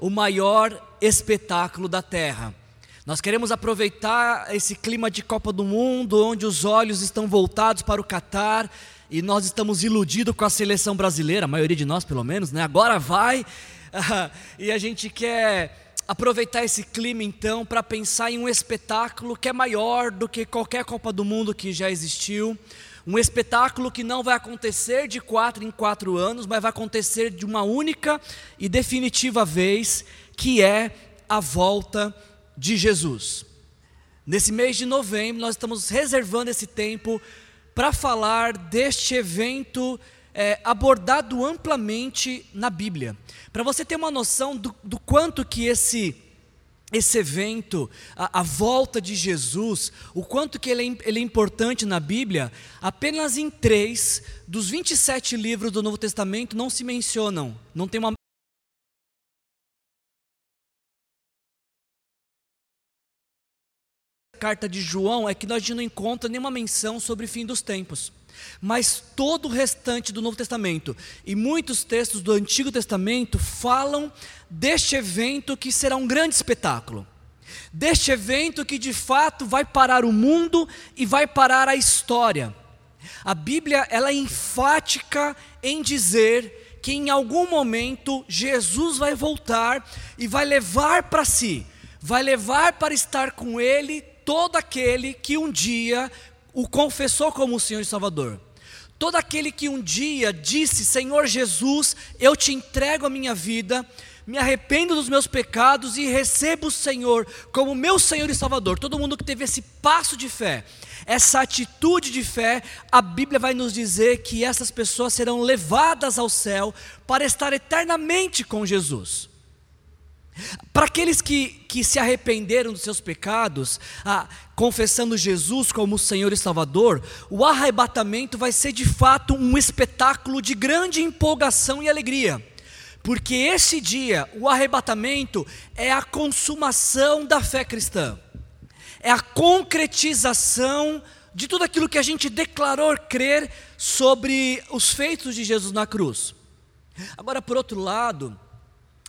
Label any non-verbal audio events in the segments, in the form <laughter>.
o maior espetáculo da terra. Nós queremos aproveitar esse clima de Copa do Mundo, onde os olhos estão voltados para o Catar e nós estamos iludidos com a seleção brasileira, a maioria de nós pelo menos, né? Agora vai <laughs> e a gente quer aproveitar esse clima então para pensar em um espetáculo que é maior do que qualquer Copa do Mundo que já existiu. Um espetáculo que não vai acontecer de quatro em quatro anos, mas vai acontecer de uma única e definitiva vez, que é a volta de Jesus. Nesse mês de novembro, nós estamos reservando esse tempo para falar deste evento é, abordado amplamente na Bíblia. Para você ter uma noção do, do quanto que esse esse evento, a, a, volta de Jesus, o quanto que ele é, ele é, importante na Bíblia, apenas em três dos 27 livros do Novo Testamento não se mencionam, não tem uma carta de João é que nós não encontra nenhuma menção sobre o fim dos tempos. Mas todo o restante do Novo Testamento e muitos textos do Antigo Testamento falam deste evento que será um grande espetáculo. Deste evento que de fato vai parar o mundo e vai parar a história. A Bíblia ela é enfática em dizer que em algum momento Jesus vai voltar e vai levar para si, vai levar para estar com ele todo aquele que um dia o confessou como o Senhor e Salvador. Todo aquele que um dia disse: Senhor Jesus, eu te entrego a minha vida, me arrependo dos meus pecados e recebo o Senhor como meu Senhor e Salvador. Todo mundo que teve esse passo de fé, essa atitude de fé, a Bíblia vai nos dizer que essas pessoas serão levadas ao céu para estar eternamente com Jesus. Para aqueles que, que se arrependeram dos seus pecados, ah, confessando Jesus como Senhor e Salvador, o arrebatamento vai ser de fato um espetáculo de grande empolgação e alegria. Porque esse dia, o arrebatamento, é a consumação da fé cristã, é a concretização de tudo aquilo que a gente declarou crer sobre os feitos de Jesus na cruz. Agora, por outro lado,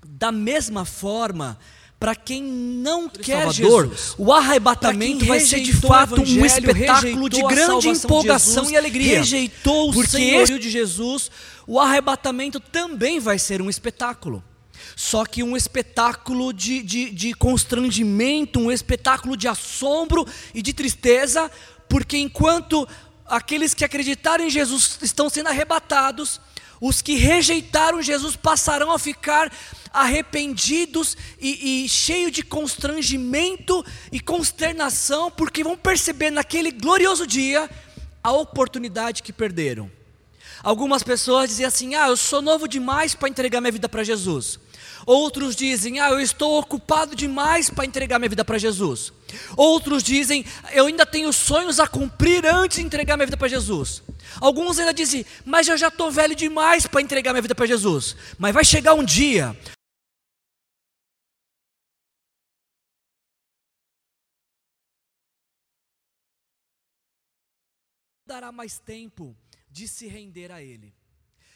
da mesma forma, para quem não quer Salvador, Jesus, o arrebatamento vai ser de fato um espetáculo de grande empolgação de e alegria. Rejeitou o Porque senhorio de Jesus, o arrebatamento também vai ser um espetáculo. Só que um espetáculo de, de, de constrangimento, um espetáculo de assombro e de tristeza, porque enquanto aqueles que acreditaram em Jesus estão sendo arrebatados, os que rejeitaram Jesus passarão a ficar arrependidos e, e cheios de constrangimento e consternação, porque vão perceber naquele glorioso dia a oportunidade que perderam. Algumas pessoas dizem assim: Ah, eu sou novo demais para entregar minha vida para Jesus. Outros dizem: Ah, eu estou ocupado demais para entregar minha vida para Jesus. Outros dizem: Eu ainda tenho sonhos a cumprir antes de entregar minha vida para Jesus. Alguns ainda dizem: Mas eu já estou velho demais para entregar minha vida para Jesus. Mas vai chegar um dia. Dará mais tempo de se render a Ele.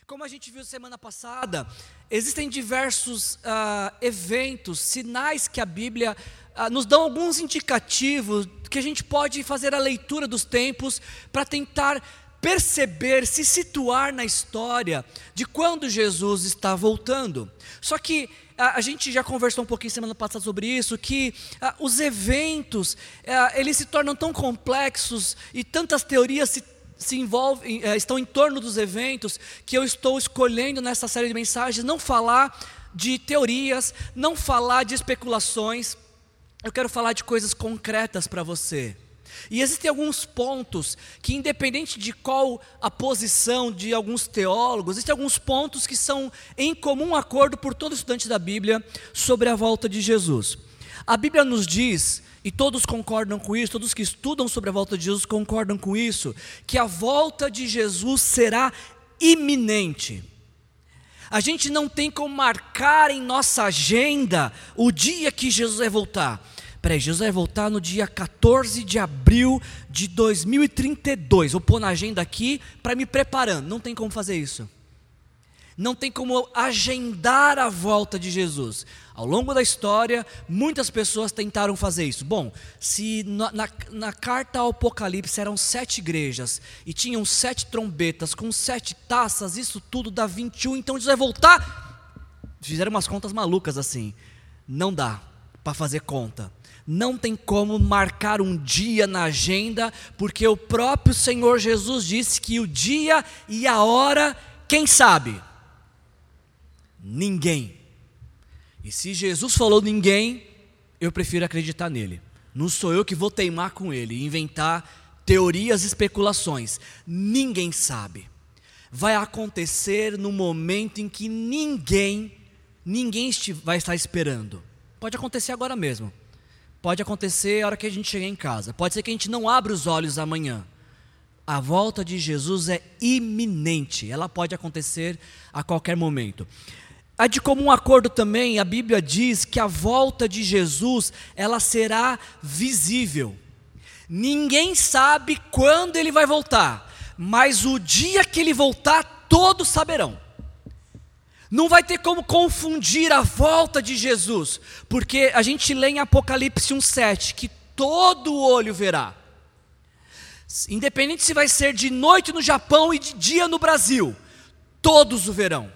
Como a gente viu semana passada, existem diversos uh, eventos, sinais que a Bíblia uh, nos dão alguns indicativos que a gente pode fazer a leitura dos tempos para tentar perceber, se situar na história de quando Jesus está voltando. Só que a, ah, a gente já conversou um pouquinho semana passada sobre isso, que os eventos, eles se tornam tão complexos e tantas teorias se se envolvem, eh, estão em torno dos eventos, que eu estou escolhendo nessa série de mensagens não falar de teorias, não falar de especulações, eu quero falar de coisas concretas para você. E existem alguns pontos que, independente de qual a posição de alguns teólogos, existem alguns pontos que são em comum acordo por todo estudante da Bíblia sobre a volta de Jesus. A Bíblia nos diz e todos concordam com isso, todos que estudam sobre a volta de Jesus concordam com isso, que a volta de Jesus será iminente. A gente não tem como marcar em nossa agenda o dia que Jesus vai voltar. Peraí, Jesus vai voltar no dia 14 de abril de 2032. Vou pôr na agenda aqui para me preparando. Não tem como fazer isso. Não tem como agendar a volta de Jesus. Ao longo da história, muitas pessoas tentaram fazer isso. Bom, se na, na, na, carta ao Apocalipse eram sete igrejas e tinham sete trombetas com sete taças, isso tudo dá 21, então Jesus vai voltar. Fizeram umas contas malucas assim. Não dá para fazer conta. Não tem como marcar um dia na agenda, porque o próprio Senhor Jesus disse que o dia e a hora, quem sabe? Ninguém. E se Jesus falou ninguém, eu prefiro acreditar nele. Não sou eu que vou teimar com ele inventar teorias e especulações. Ninguém sabe. Vai acontecer no momento em que ninguém, ninguém vai estar esperando. Pode acontecer agora mesmo. Pode acontecer a hora que a gente chegar em casa. Pode ser que a gente não abra os olhos amanhã. A volta de Jesus é iminente. Ela pode acontecer a qualquer momento. Há de comum acordo também, a Bíblia diz que a volta de Jesus, ela será visível. Ninguém sabe quando ele vai voltar, mas o dia que ele voltar, todos saberão. Não vai ter como confundir a volta de Jesus, porque a gente lê em Apocalipse 1:7 que todo olho verá. Independente se vai ser de noite no Japão e de dia no Brasil, todos o verão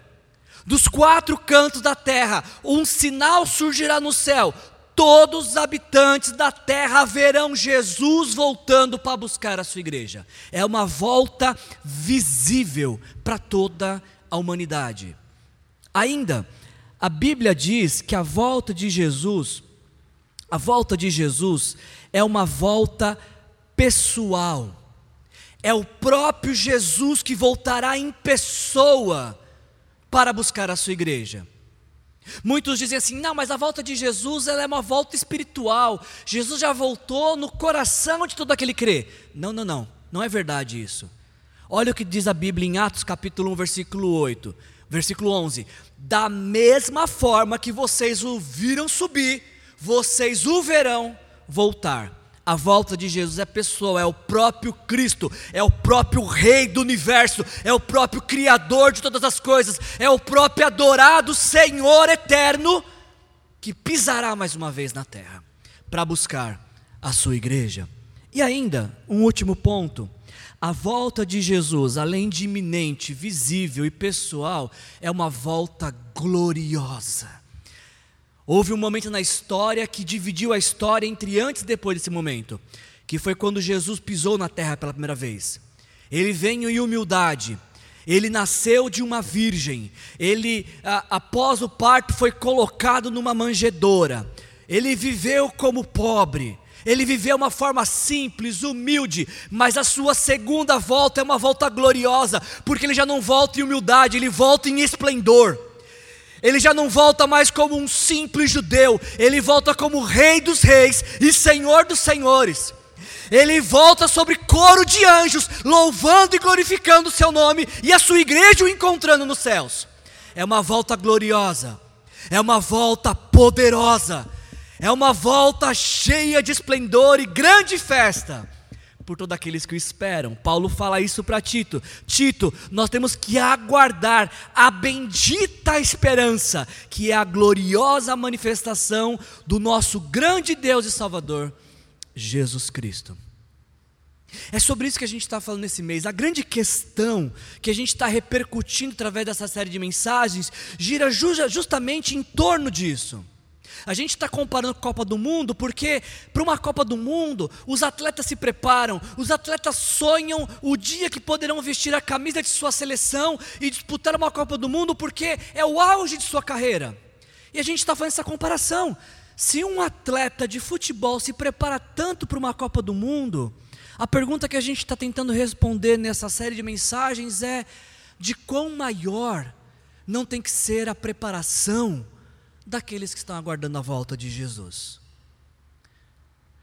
dos quatro cantos da terra, um sinal surgirá no céu. Todos os habitantes da terra verão Jesus voltando para buscar a sua igreja. É uma volta visível para toda a humanidade. Ainda, a Bíblia diz que a volta de Jesus, a volta de Jesus é uma volta pessoal. É o próprio Jesus que voltará em pessoa para buscar a sua igreja. Muitos dizem assim: não, mas a volta de Jesus ela é uma volta espiritual. Jesus já voltou no coração de todo aquele que crê. Não, não, não, não é verdade isso. Olha o que diz a Bíblia em Atos capítulo 1, versículo 8, versículo 11: Da mesma forma que vocês o viram subir, vocês o verão voltar. A volta de Jesus é pessoa, é o próprio Cristo, é o próprio Rei do universo, é o próprio Criador de todas as coisas, é o próprio adorado Senhor eterno que pisará mais uma vez na terra para buscar a sua igreja. E ainda, um último ponto. A volta de Jesus, além de iminente, visível e pessoal, é uma volta gloriosa. Houve um momento na história que dividiu a história entre antes e depois desse momento, que foi quando Jesus pisou na terra pela primeira vez. Ele veio em humildade, ele nasceu de uma virgem, ele, a, após o parto, foi colocado numa manjedoura, ele viveu como pobre, ele viveu uma forma simples, humilde, mas a sua segunda volta é uma volta gloriosa, porque ele já não volta em humildade, ele volta em esplendor. Ele já não volta mais como um simples judeu, ele volta como Rei dos Reis e Senhor dos Senhores. Ele volta sobre coro de anjos, louvando e glorificando o seu nome e a sua igreja o encontrando nos céus. É uma volta gloriosa, é uma volta poderosa, é uma volta cheia de esplendor e grande festa por todos aqueles que o esperam. Paulo fala isso para Tito. Tito, nós temos que aguardar a bendita esperança, que é a gloriosa manifestação do nosso grande Deus e Salvador, Jesus Cristo. É sobre isso que a gente está falando nesse mês. A grande questão que a gente está repercutindo através dessa série de mensagens gira justamente em torno disso. A gente está comparando com a Copa do Mundo porque, para uma Copa do Mundo, os atletas se preparam, os atletas sonham o dia que poderão vestir a camisa de sua seleção e disputar uma Copa do Mundo porque é o auge de sua carreira. E a gente está fazendo essa comparação. Se um atleta de futebol se prepara tanto para uma Copa do Mundo, a pergunta que a gente está tentando responder nessa série de mensagens é: de quão maior não tem que ser a preparação? Daqueles que estão aguardando a volta de Jesus.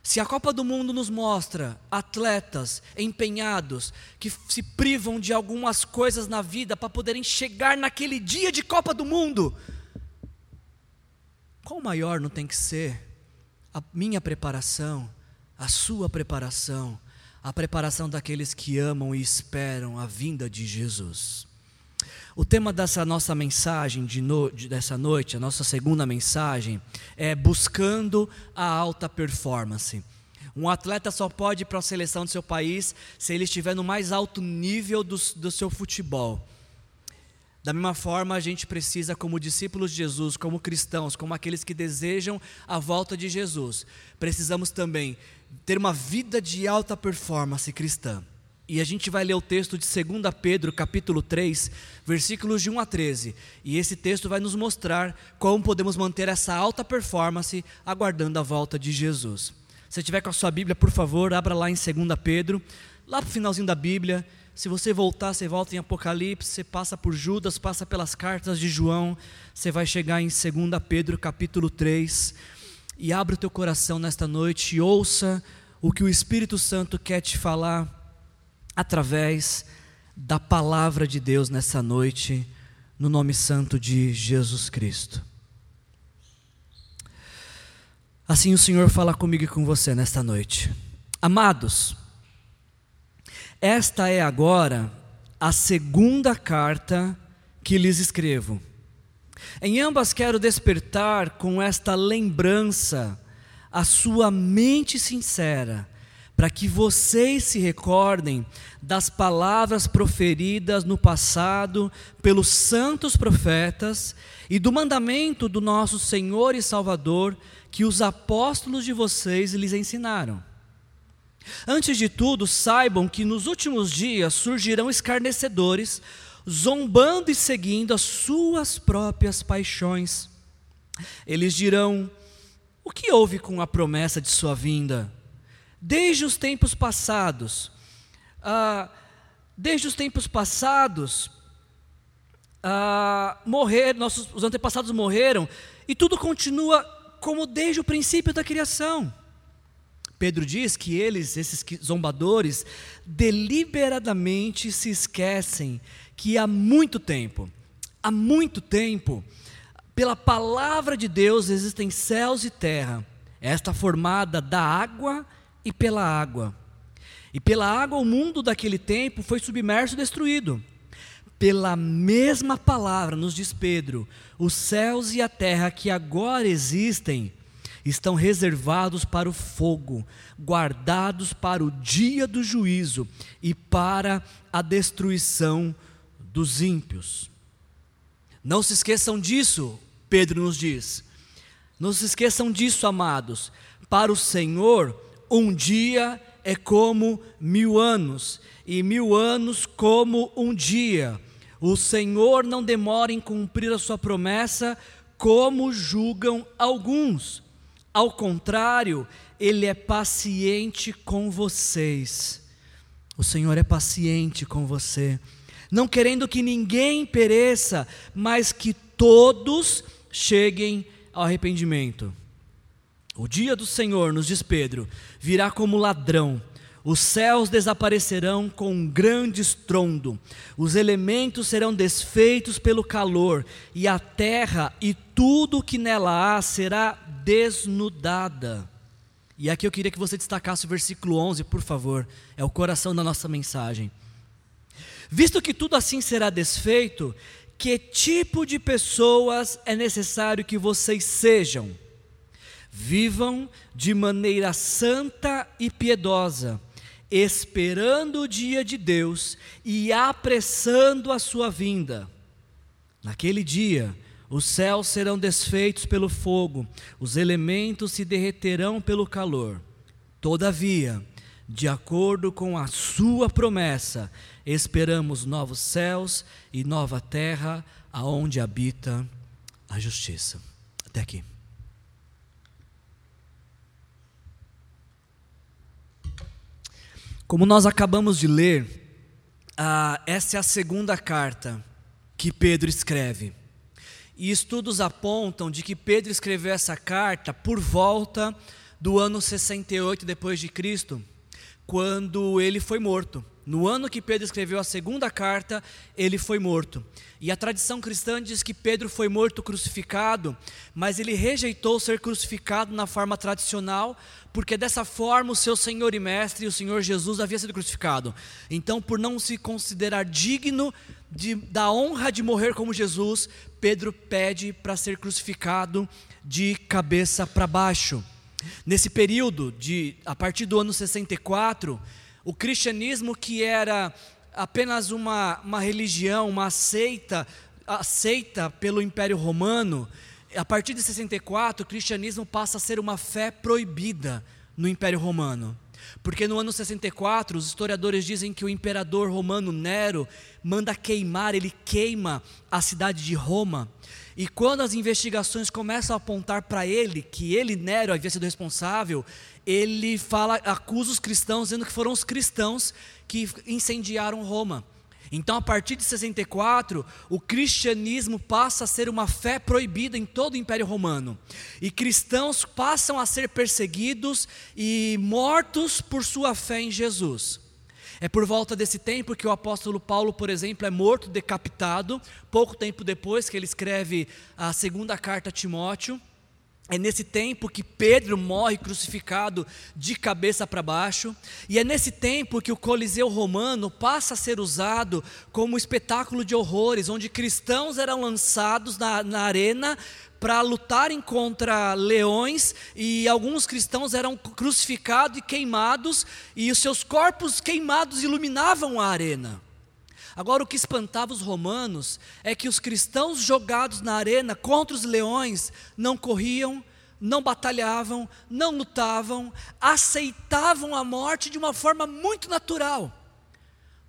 Se a Copa do Mundo nos mostra atletas empenhados que se privam de algumas coisas na vida para poderem chegar naquele dia de Copa do Mundo, qual maior não tem que ser a minha preparação, a sua preparação, a preparação daqueles que amam e esperam a vinda de Jesus? O tema dessa nossa mensagem de no, de, dessa noite, a nossa segunda mensagem, é buscando a alta performance. Um atleta só pode ir para a seleção do seu país se ele estiver no mais alto nível do, do seu futebol. Da mesma forma, a gente precisa, como discípulos de Jesus, como cristãos, como aqueles que desejam a volta de Jesus, precisamos também ter uma vida de alta performance cristã. E a gente vai ler o texto de 2 Pedro, capítulo 3, versículos de 1 a 13. E esse texto vai nos mostrar como podemos manter essa alta performance aguardando a volta de Jesus. Se tiver com a sua Bíblia, por favor, abra lá em 2 Pedro, lá para o finalzinho da Bíblia. Se você voltar, você volta em Apocalipse, você passa por Judas, passa pelas cartas de João, você vai chegar em 2 Pedro, capítulo 3. E abra o teu coração nesta noite e ouça o que o Espírito Santo quer te falar através da palavra de Deus nessa noite, no nome santo de Jesus Cristo. Assim o Senhor fala comigo e com você nesta noite. Amados, esta é agora a segunda carta que lhes escrevo. Em ambas quero despertar com esta lembrança a sua mente sincera para que vocês se recordem das palavras proferidas no passado pelos santos profetas e do mandamento do nosso Senhor e Salvador que os apóstolos de vocês lhes ensinaram. Antes de tudo, saibam que nos últimos dias surgirão escarnecedores, zombando e seguindo as suas próprias paixões. Eles dirão: O que houve com a promessa de sua vinda? Desde os tempos passados, ah, desde os tempos passados, ah, morrer, nossos os antepassados morreram e tudo continua como desde o princípio da criação. Pedro diz que eles, esses zombadores, deliberadamente se esquecem que há muito tempo, há muito tempo, pela palavra de Deus existem céus e terra, esta formada da água e pela água. E pela água o mundo daquele tempo foi submerso e destruído. Pela mesma palavra, nos diz Pedro, os céus e a terra que agora existem estão reservados para o fogo, guardados para o dia do juízo e para a destruição dos ímpios. Não se esqueçam disso, Pedro nos diz. Não se esqueçam disso, amados. Para o Senhor, um dia é como mil anos, e mil anos como um dia. O Senhor não demora em cumprir a sua promessa, como julgam alguns. Ao contrário, Ele é paciente com vocês. O Senhor é paciente com você, não querendo que ninguém pereça, mas que todos cheguem ao arrependimento. O dia do Senhor, nos diz Pedro, virá como ladrão. Os céus desaparecerão com um grande estrondo, os elementos serão desfeitos pelo calor, e a terra e tudo que nela há será desnudada. E aqui eu queria que você destacasse o versículo 11, por favor, é o coração da nossa mensagem. Visto que tudo assim será desfeito, que tipo de pessoas é necessário que vocês sejam? Vivam de maneira santa e piedosa, esperando o dia de Deus e apressando a sua vinda. Naquele dia, os céus serão desfeitos pelo fogo, os elementos se derreterão pelo calor. Todavia, de acordo com a sua promessa, esperamos novos céus e nova terra, aonde habita a justiça. Até aqui. Como nós acabamos de ler, ah, essa é a segunda carta que Pedro escreve. E estudos apontam de que Pedro escreveu essa carta por volta do ano 68 depois de Cristo, quando ele foi morto. No ano que Pedro escreveu a segunda carta, ele foi morto. E a tradição cristã diz que Pedro foi morto crucificado, mas ele rejeitou ser crucificado na forma tradicional, porque dessa forma o seu Senhor e Mestre, o Senhor Jesus, havia sido crucificado. Então, por não se considerar digno de, da honra de morrer como Jesus, Pedro pede para ser crucificado de cabeça para baixo. Nesse período, de, a partir do ano 64, o cristianismo, que era apenas uma, uma religião, uma seita, aceita pelo Império Romano, a partir de 64, o cristianismo passa a ser uma fé proibida no Império Romano. Porque no ano 64, os historiadores dizem que o imperador romano Nero manda queimar, ele queima a cidade de Roma. E quando as investigações começam a apontar para ele, que ele, Nero, havia sido responsável, ele fala, acusa os cristãos, dizendo que foram os cristãos que incendiaram Roma. Então, a partir de 64, o cristianismo passa a ser uma fé proibida em todo o Império Romano. E cristãos passam a ser perseguidos e mortos por sua fé em Jesus. É por volta desse tempo que o apóstolo Paulo, por exemplo, é morto, decapitado, pouco tempo depois que ele escreve a segunda carta a Timóteo. É nesse tempo que Pedro morre crucificado de cabeça para baixo, e é nesse tempo que o Coliseu Romano passa a ser usado como espetáculo de horrores, onde cristãos eram lançados na, na arena para lutarem contra leões, e alguns cristãos eram crucificados e queimados, e os seus corpos queimados iluminavam a arena. Agora, o que espantava os romanos é que os cristãos jogados na arena contra os leões não corriam, não batalhavam, não lutavam, aceitavam a morte de uma forma muito natural,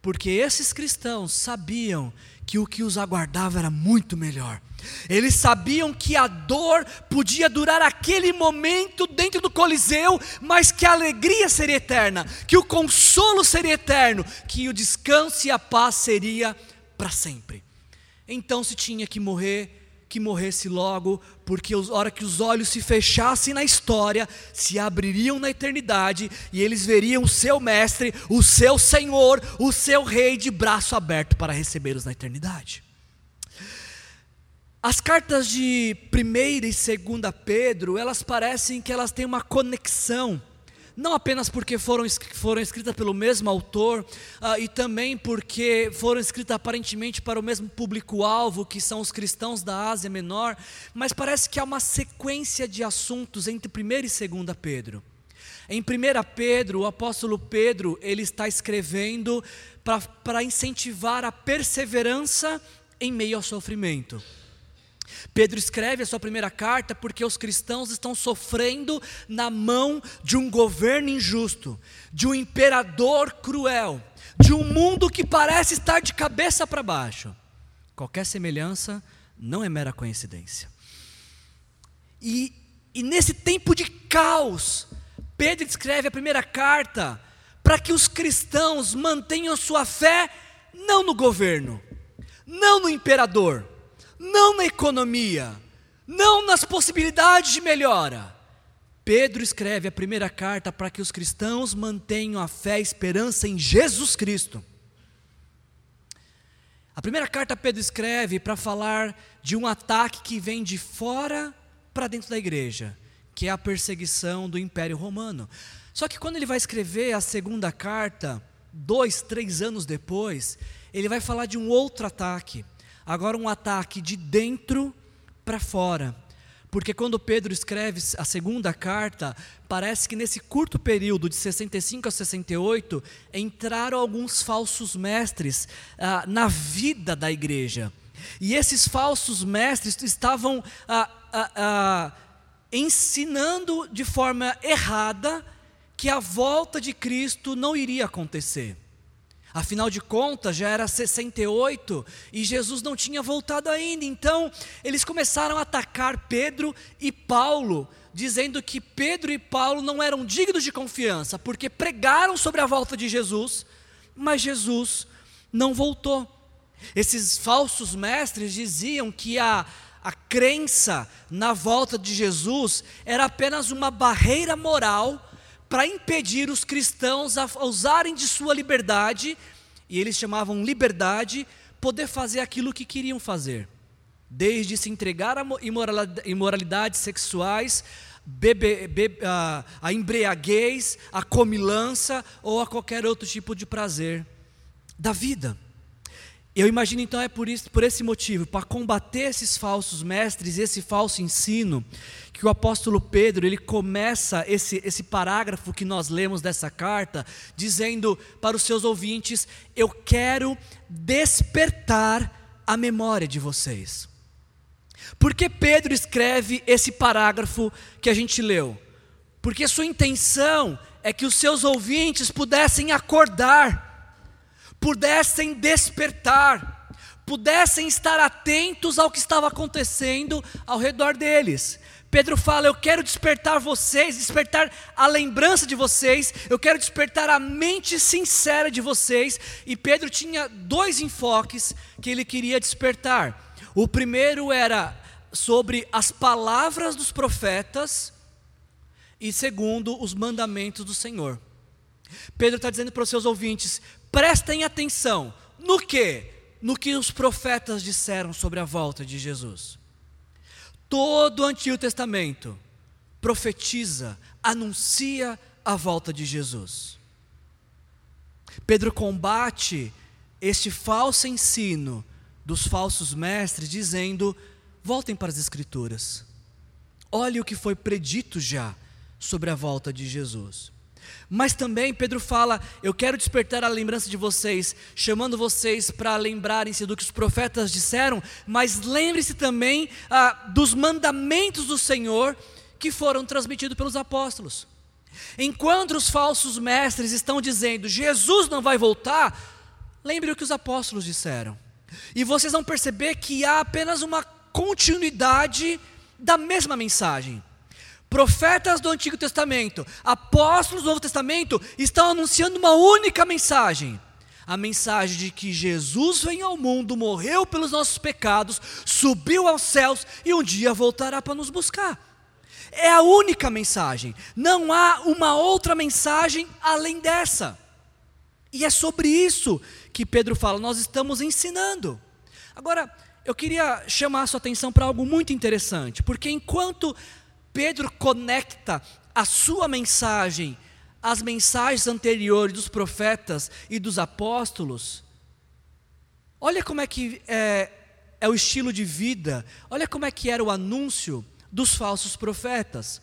porque esses cristãos sabiam que o que os aguardava era muito melhor. Eles sabiam que a dor podia durar aquele momento dentro do Coliseu, mas que a alegria seria eterna, que o consolo seria eterno, que o descanso e a paz seria para sempre. Então se tinha que morrer, que morresse logo, porque a hora que os olhos se fechassem na história, se abririam na eternidade e eles veriam o seu mestre, o seu Senhor, o seu rei de braço aberto para recebê-los na eternidade. As cartas de 1 e 2 Pedro, elas parecem que elas têm uma conexão, não apenas porque foram, foram escritas pelo mesmo autor, uh, e também porque foram escritas aparentemente para o mesmo público-alvo, que são os cristãos da Ásia Menor, mas parece que há uma sequência de assuntos entre 1 e 2 Pedro. Em 1 Pedro, o apóstolo Pedro, ele está escrevendo para incentivar a perseverança em meio ao sofrimento. Pedro escreve a sua primeira carta porque os cristãos estão sofrendo na mão de um governo injusto, de um imperador cruel, de um mundo que parece estar de cabeça para baixo. Qualquer semelhança não é mera coincidência. E, e nesse tempo de caos, Pedro escreve a primeira carta para que os cristãos mantenham sua fé não no governo, não no imperador, não na economia, não nas possibilidades de melhora. Pedro escreve a primeira carta para que os cristãos mantenham a fé e esperança em Jesus Cristo. A primeira carta Pedro escreve para falar de um ataque que vem de fora para dentro da igreja, que é a perseguição do Império Romano. Só que quando ele vai escrever a segunda carta, dois, três anos depois, ele vai falar de um outro ataque agora um ataque de dentro para fora. Porque quando Pedro escreve a segunda carta, parece que nesse curto período de 65 a 68, entraram alguns falsos mestres ah, na vida da igreja. E esses falsos mestres estavam ah, ah, ah ensinando de forma errada que a volta de Cristo não iria acontecer. Afinal de contas, já era 68 e Jesus não tinha voltado ainda. Então, eles começaram a atacar Pedro e Paulo, dizendo que Pedro e Paulo não eram dignos de confiança, porque pregaram sobre a volta de Jesus, mas Jesus não voltou. Esses falsos mestres diziam que a, a crença na volta de Jesus era apenas uma barreira moral para impedir os cristãos a usarem de sua liberdade, e eles chamavam liberdade, poder fazer aquilo que queriam fazer, desde se entregar a imoralidades sexuais, bebe, bebe, a, a embriaguez, a comilança ou a qualquer outro tipo de prazer da vida. Eu imagino então é por, isso, por esse motivo, para combater esses falsos mestres, esse falso ensino, que o apóstolo Pedro ele começa esse, esse parágrafo que nós lemos dessa carta, dizendo para os seus ouvintes: Eu quero despertar a memória de vocês. Por que Pedro escreve esse parágrafo que a gente leu? Porque sua intenção é que os seus ouvintes pudessem acordar pudessem despertar, pudessem estar atentos ao que estava acontecendo ao redor deles. Pedro fala: Eu quero despertar vocês, despertar a lembrança de vocês, eu quero despertar a mente sincera de vocês. E Pedro tinha dois enfoques que ele queria despertar. O primeiro era sobre as palavras dos profetas, e segundo, os mandamentos do Senhor. Pedro está dizendo para os seus ouvintes: prestem atenção no que? No que os profetas disseram sobre a volta de Jesus. Todo o Antigo Testamento profetiza, anuncia a volta de Jesus. Pedro combate este falso ensino dos falsos mestres, dizendo: voltem para as Escrituras, olhe o que foi predito já sobre a volta de Jesus. Mas também Pedro fala: Eu quero despertar a lembrança de vocês, chamando vocês para lembrarem-se do que os profetas disseram, mas lembre-se também ah, dos mandamentos do Senhor que foram transmitidos pelos apóstolos. Enquanto os falsos mestres estão dizendo Jesus não vai voltar, lembre o que os apóstolos disseram. E vocês vão perceber que há apenas uma continuidade da mesma mensagem. Profetas do Antigo Testamento, apóstolos do Novo Testamento estão anunciando uma única mensagem: a mensagem de que Jesus veio ao mundo, morreu pelos nossos pecados, subiu aos céus e um dia voltará para nos buscar. É a única mensagem, não há uma outra mensagem além dessa. E é sobre isso que Pedro fala, nós estamos ensinando. Agora, eu queria chamar a sua atenção para algo muito interessante, porque enquanto Pedro conecta a sua mensagem às mensagens anteriores dos profetas e dos apóstolos. Olha como é que é, é o estilo de vida, olha como é que era o anúncio dos falsos profetas.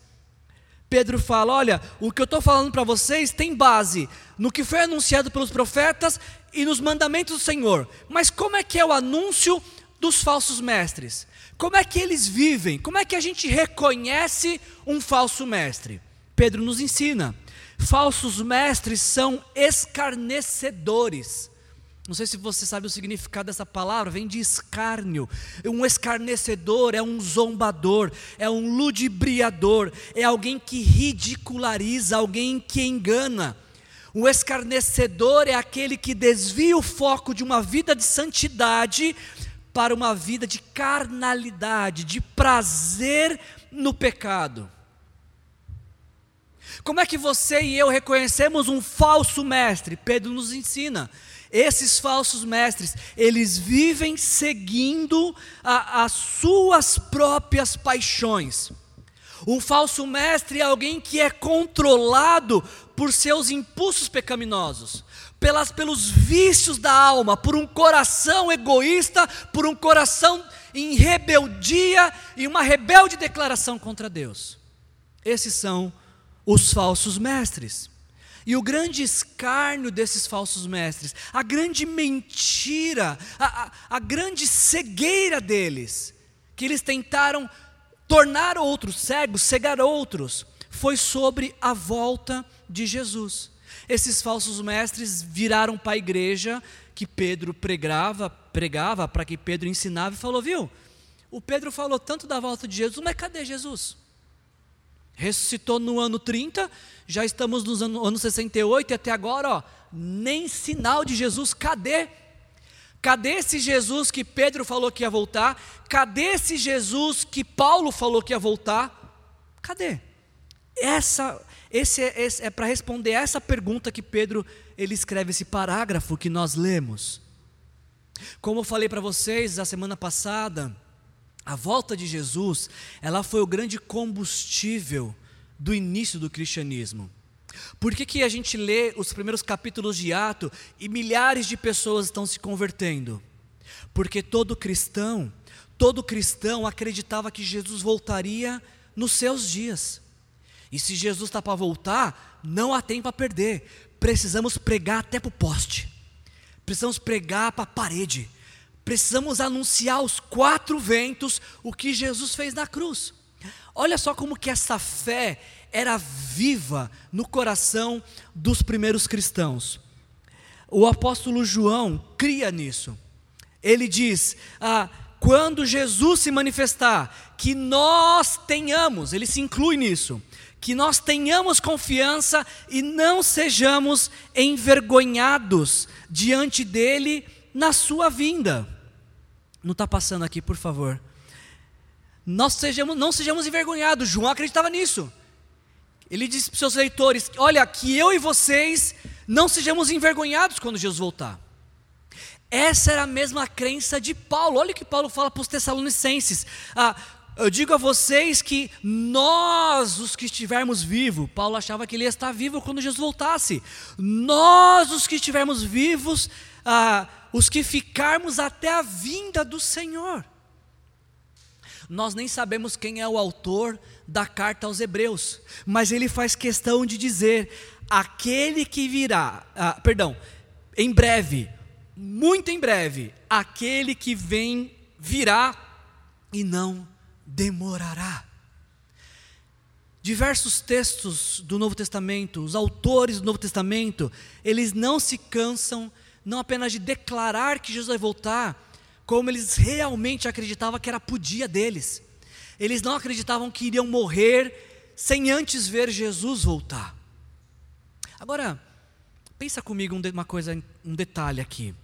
Pedro fala: Olha, o que eu estou falando para vocês tem base no que foi anunciado pelos profetas e nos mandamentos do Senhor. Mas como é que é o anúncio dos falsos mestres? Como é que eles vivem? Como é que a gente reconhece um falso mestre? Pedro nos ensina. Falsos mestres são escarnecedores. Não sei se você sabe o significado dessa palavra, vem de escárnio. Um escarnecedor é um zombador, é um ludibriador, é alguém que ridiculariza, alguém que engana. O escarnecedor é aquele que desvia o foco de uma vida de santidade para uma vida de carnalidade, de prazer no pecado. Como é que você e eu reconhecemos um falso mestre? Pedro nos ensina. Esses falsos mestres, eles vivem seguindo as suas próprias paixões. Um falso mestre é alguém que é controlado por seus impulsos pecaminosos pelas, pelos vícios da alma, por um coração egoísta, por um coração em rebeldia e uma rebelde declaração contra Deus. Esses são os falsos mestres. E o grande escárnio desses falsos mestres, a grande mentira, a, a, a grande cegueira deles, que eles tentaram tornar outros cegos, cegar outros, foi sobre a volta de Jesus. Esses falsos mestres viraram para a igreja que Pedro pregava, pregava para que Pedro ensinava e falou: viu? O Pedro falou tanto da volta de Jesus, mas cadê Jesus? Ressuscitou no ano 30, já estamos no ano, ano 68 e até agora, ó, nem sinal de Jesus, cadê? Cadê esse Jesus que Pedro falou que ia voltar? Cadê esse Jesus que Paulo falou que ia voltar? Cadê? Essa esse é, esse é para responder essa pergunta que Pedro ele escreve esse parágrafo que nós lemos. Como eu falei para vocês a semana passada, a volta de Jesus, ela foi o grande combustível do início do cristianismo. Por que, que a gente lê os primeiros capítulos de Ato e milhares de pessoas estão se convertendo? Porque todo cristão, todo cristão acreditava que Jesus voltaria nos seus dias. E se Jesus está para voltar, não há tempo a perder. Precisamos pregar até para o poste. Precisamos pregar para a parede. Precisamos anunciar aos quatro ventos o que Jesus fez na cruz. Olha só como que essa fé era viva no coração dos primeiros cristãos. O apóstolo João cria nisso. Ele diz: ah, quando Jesus se manifestar, que nós tenhamos, ele se inclui nisso, que nós tenhamos confiança e não sejamos envergonhados diante dele na sua vinda. Não está passando aqui, por favor. Nós sejamos, não sejamos envergonhados. João acreditava nisso. Ele disse para os seus leitores: Olha, que eu e vocês não sejamos envergonhados quando Jesus voltar. Essa era a mesma crença de Paulo. Olha o que Paulo fala para os Tessalonicenses. Ah, eu digo a vocês que nós, os que estivermos vivos, Paulo achava que ele ia estar vivo quando Jesus voltasse. Nós, os que estivermos vivos, ah, os que ficarmos até a vinda do Senhor. Nós nem sabemos quem é o autor da carta aos Hebreus, mas ele faz questão de dizer: aquele que virá, ah, perdão, em breve, muito em breve, aquele que vem virá e não demorará. Diversos textos do Novo Testamento, os autores do Novo Testamento, eles não se cansam não apenas de declarar que Jesus vai voltar, como eles realmente acreditavam que era por dia deles. Eles não acreditavam que iriam morrer sem antes ver Jesus voltar. Agora, pensa comigo uma coisa, um detalhe aqui.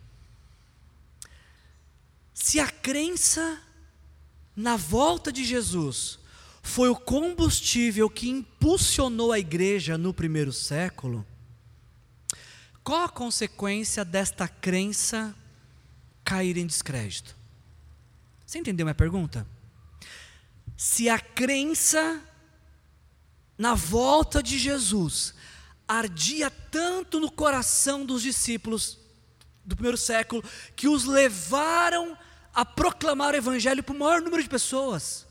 Se a crença na volta de Jesus foi o combustível que impulsionou a igreja no primeiro século, qual a consequência desta crença cair em descrédito? Você entendeu minha pergunta? Se a crença na volta de Jesus ardia tanto no coração dos discípulos do primeiro século, que os levaram a proclamar o Evangelho para o maior número de pessoas.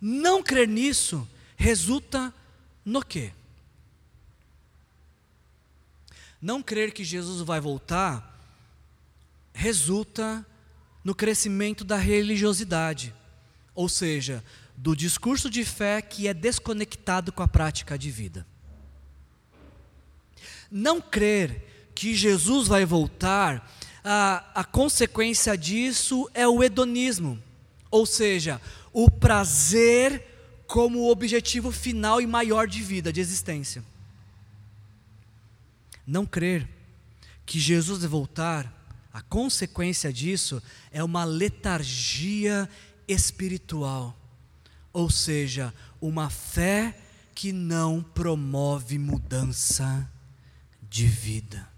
Não crer nisso resulta no quê? Não crer que Jesus vai voltar resulta no crescimento da religiosidade, ou seja, do discurso de fé que é desconectado com a prática de vida. Não crer que Jesus vai voltar a, a consequência disso é o hedonismo, ou seja, o prazer como objetivo final e maior de vida, de existência. Não crer que Jesus voltar, a consequência disso é uma letargia espiritual, ou seja, uma fé que não promove mudança de vida.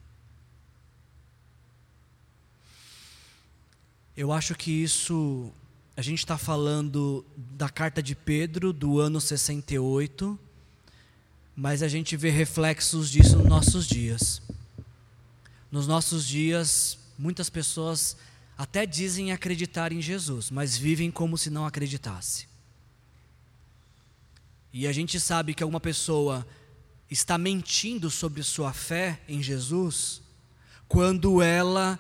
Eu acho que isso, a gente está falando da carta de Pedro do ano 68, mas a gente vê reflexos disso nos nossos dias. Nos nossos dias, muitas pessoas até dizem acreditar em Jesus, mas vivem como se não acreditasse. E a gente sabe que alguma pessoa está mentindo sobre sua fé em Jesus quando ela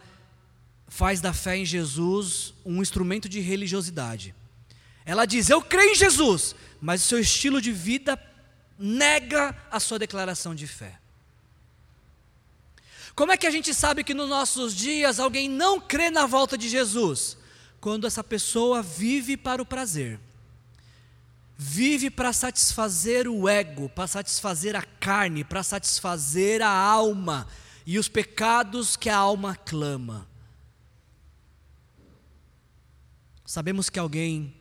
faz da fé em Jesus um instrumento de religiosidade. Ela diz: Eu creio em Jesus, mas o seu estilo de vida nega a sua declaração de fé. Como é que a gente sabe que nos nossos dias alguém não crê na volta de Jesus? Quando essa pessoa vive para o prazer, vive para satisfazer o ego, para satisfazer a carne, para satisfazer a alma e os pecados que a alma clama. Sabemos que alguém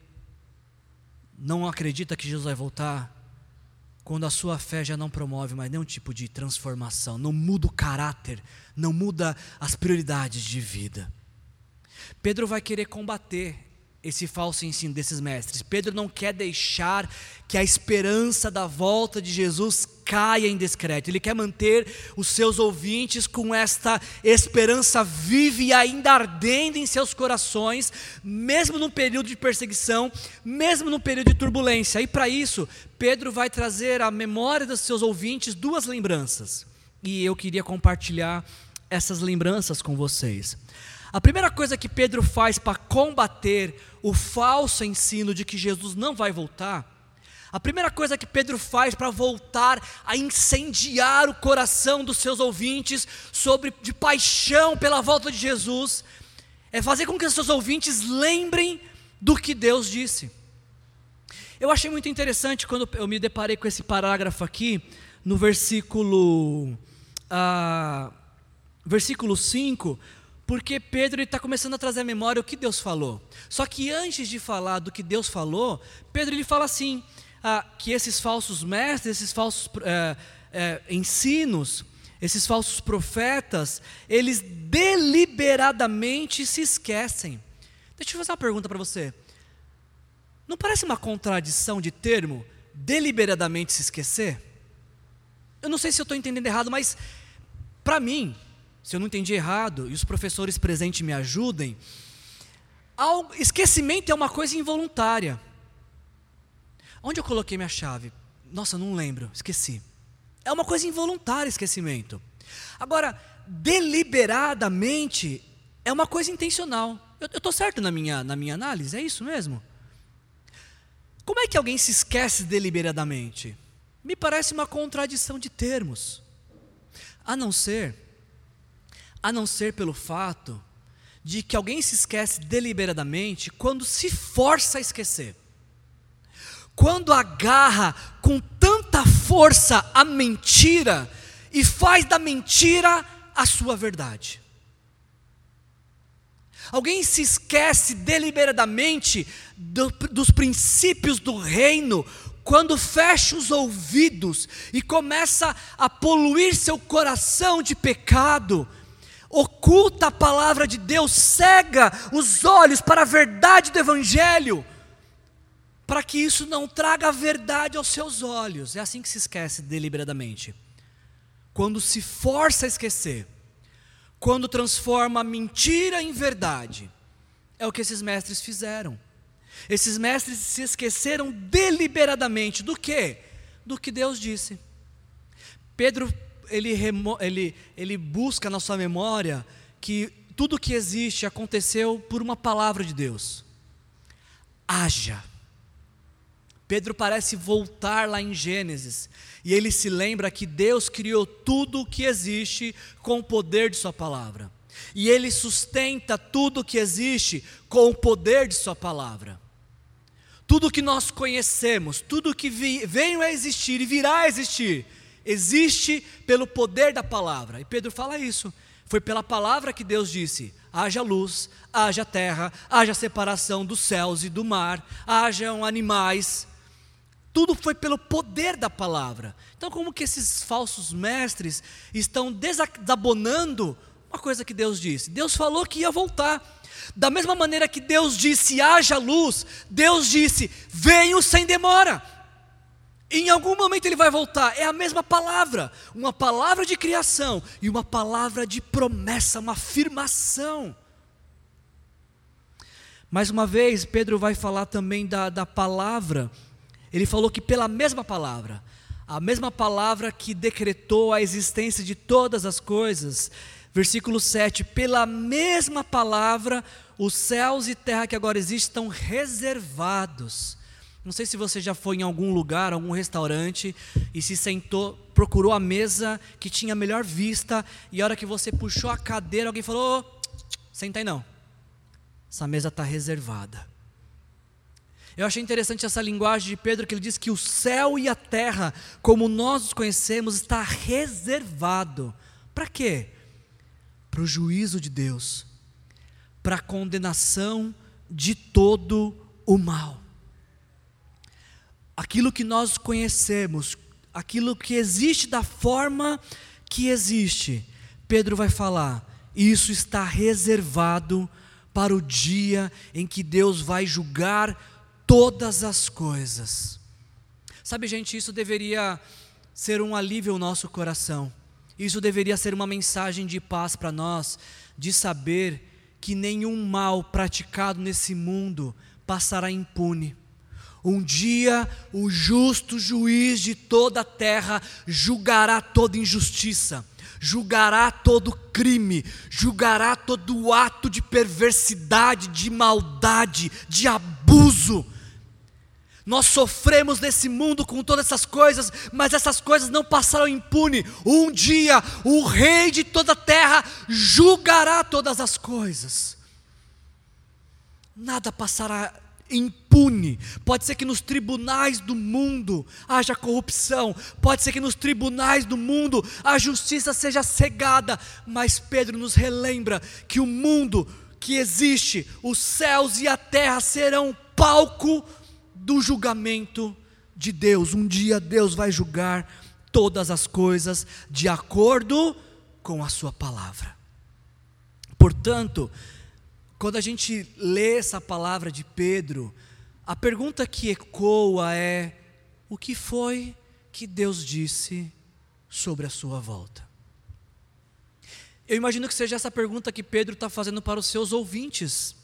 não acredita que Jesus vai voltar quando a sua fé já não promove mais nenhum tipo de transformação, não muda o caráter, não muda as prioridades de vida. Pedro vai querer combater esse falso ensino desses mestres. Pedro não quer deixar que a esperança da volta de Jesus caia em descrédito. Ele quer manter os seus ouvintes com esta esperança viva e ainda ardendo em seus corações, mesmo num período de perseguição, mesmo num período de turbulência. E para isso, Pedro vai trazer à memória dos seus ouvintes duas lembranças. E eu queria compartilhar essas lembranças com vocês. A primeira coisa que Pedro faz para combater o falso ensino de que Jesus não vai voltar, a primeira coisa que Pedro faz para voltar a incendiar o coração dos seus ouvintes sobre de paixão pela volta de Jesus, é fazer com que os seus ouvintes lembrem do que Deus disse. Eu achei muito interessante quando eu me deparei com esse parágrafo aqui, no versículo, ah, versículo 5, porque Pedro está começando a trazer à memória o que Deus falou. Só que antes de falar do que Deus falou, Pedro ele fala assim: ah, que esses falsos mestres, esses falsos é, é, ensinos, esses falsos profetas, eles deliberadamente se esquecem. Deixa eu fazer uma pergunta para você. Não parece uma contradição de termo deliberadamente se esquecer? Eu não sei se eu estou entendendo errado, mas para mim, se eu não entendi errado, e os professores presentes me ajudem, esquecimento é uma coisa involuntária. Onde eu coloquei minha chave? Nossa, não lembro, esqueci. É uma coisa involuntária esquecimento. Agora, deliberadamente é uma coisa intencional. Eu estou certo na minha, na minha análise? É isso mesmo? Como é que alguém se esquece deliberadamente? Me parece uma contradição de termos. A não ser a não ser pelo fato de que alguém se esquece deliberadamente quando se força a esquecer. Quando agarra com tanta força a mentira e faz da mentira a sua verdade. Alguém se esquece deliberadamente do, dos princípios do reino quando fecha os ouvidos e começa a poluir seu coração de pecado oculta a palavra de Deus, cega os olhos para a verdade do Evangelho, para que isso não traga a verdade aos seus olhos. É assim que se esquece deliberadamente. Quando se força a esquecer, quando transforma a mentira em verdade, é o que esses mestres fizeram. Esses mestres se esqueceram deliberadamente do que? Do que Deus disse. Pedro ele, remo, ele, ele busca na sua memória que tudo que existe aconteceu por uma palavra de Deus. Haja. Pedro parece voltar lá em Gênesis, e ele se lembra que Deus criou tudo o que existe com o poder de Sua palavra, e Ele sustenta tudo o que existe com o poder de Sua palavra. Tudo que nós conhecemos, tudo que veio a existir e virá a existir, existe pelo poder da palavra. E Pedro fala isso. Foi pela palavra que Deus disse: haja luz, haja terra, haja separação dos céus e do mar, hajam animais. Tudo foi pelo poder da palavra. Então, como que esses falsos mestres estão desabonando uma coisa que Deus disse? Deus falou que ia voltar. Da mesma maneira que Deus disse: haja luz, Deus disse: venho sem demora. Em algum momento ele vai voltar. É a mesma palavra, uma palavra de criação e uma palavra de promessa, uma afirmação. Mais uma vez, Pedro vai falar também da, da palavra. Ele falou que pela mesma palavra, a mesma palavra que decretou a existência de todas as coisas. Versículo 7: pela mesma palavra, os céus e terra que agora existem estão reservados não sei se você já foi em algum lugar, algum restaurante e se sentou, procurou a mesa que tinha a melhor vista e a hora que você puxou a cadeira, alguém falou: senta aí não. Essa mesa está reservada. Eu achei interessante essa linguagem de Pedro que ele diz que o céu e a terra, como nós os conhecemos, está reservado. Para quê? Para o juízo de Deus, para a condenação de todo o mal aquilo que nós conhecemos, aquilo que existe da forma que existe, Pedro vai falar: isso está reservado para o dia em que Deus vai julgar todas as coisas. Sabe, gente, isso deveria ser um alívio ao nosso coração. Isso deveria ser uma mensagem de paz para nós, de saber que nenhum mal praticado nesse mundo passará impune. Um dia o justo juiz de toda a terra julgará toda injustiça julgará todo crime, julgará todo ato de perversidade, de maldade, de abuso. Nós sofremos nesse mundo com todas essas coisas, mas essas coisas não passarão impune. Um dia o rei de toda a terra julgará todas as coisas. Nada passará impune. Pode ser que nos tribunais do mundo haja corrupção, pode ser que nos tribunais do mundo a justiça seja cegada, mas Pedro nos relembra que o mundo que existe, os céus e a terra serão palco do julgamento de Deus. Um dia Deus vai julgar todas as coisas de acordo com a sua palavra. Portanto, quando a gente lê essa palavra de Pedro, a pergunta que ecoa é: o que foi que Deus disse sobre a sua volta? Eu imagino que seja essa pergunta que Pedro está fazendo para os seus ouvintes,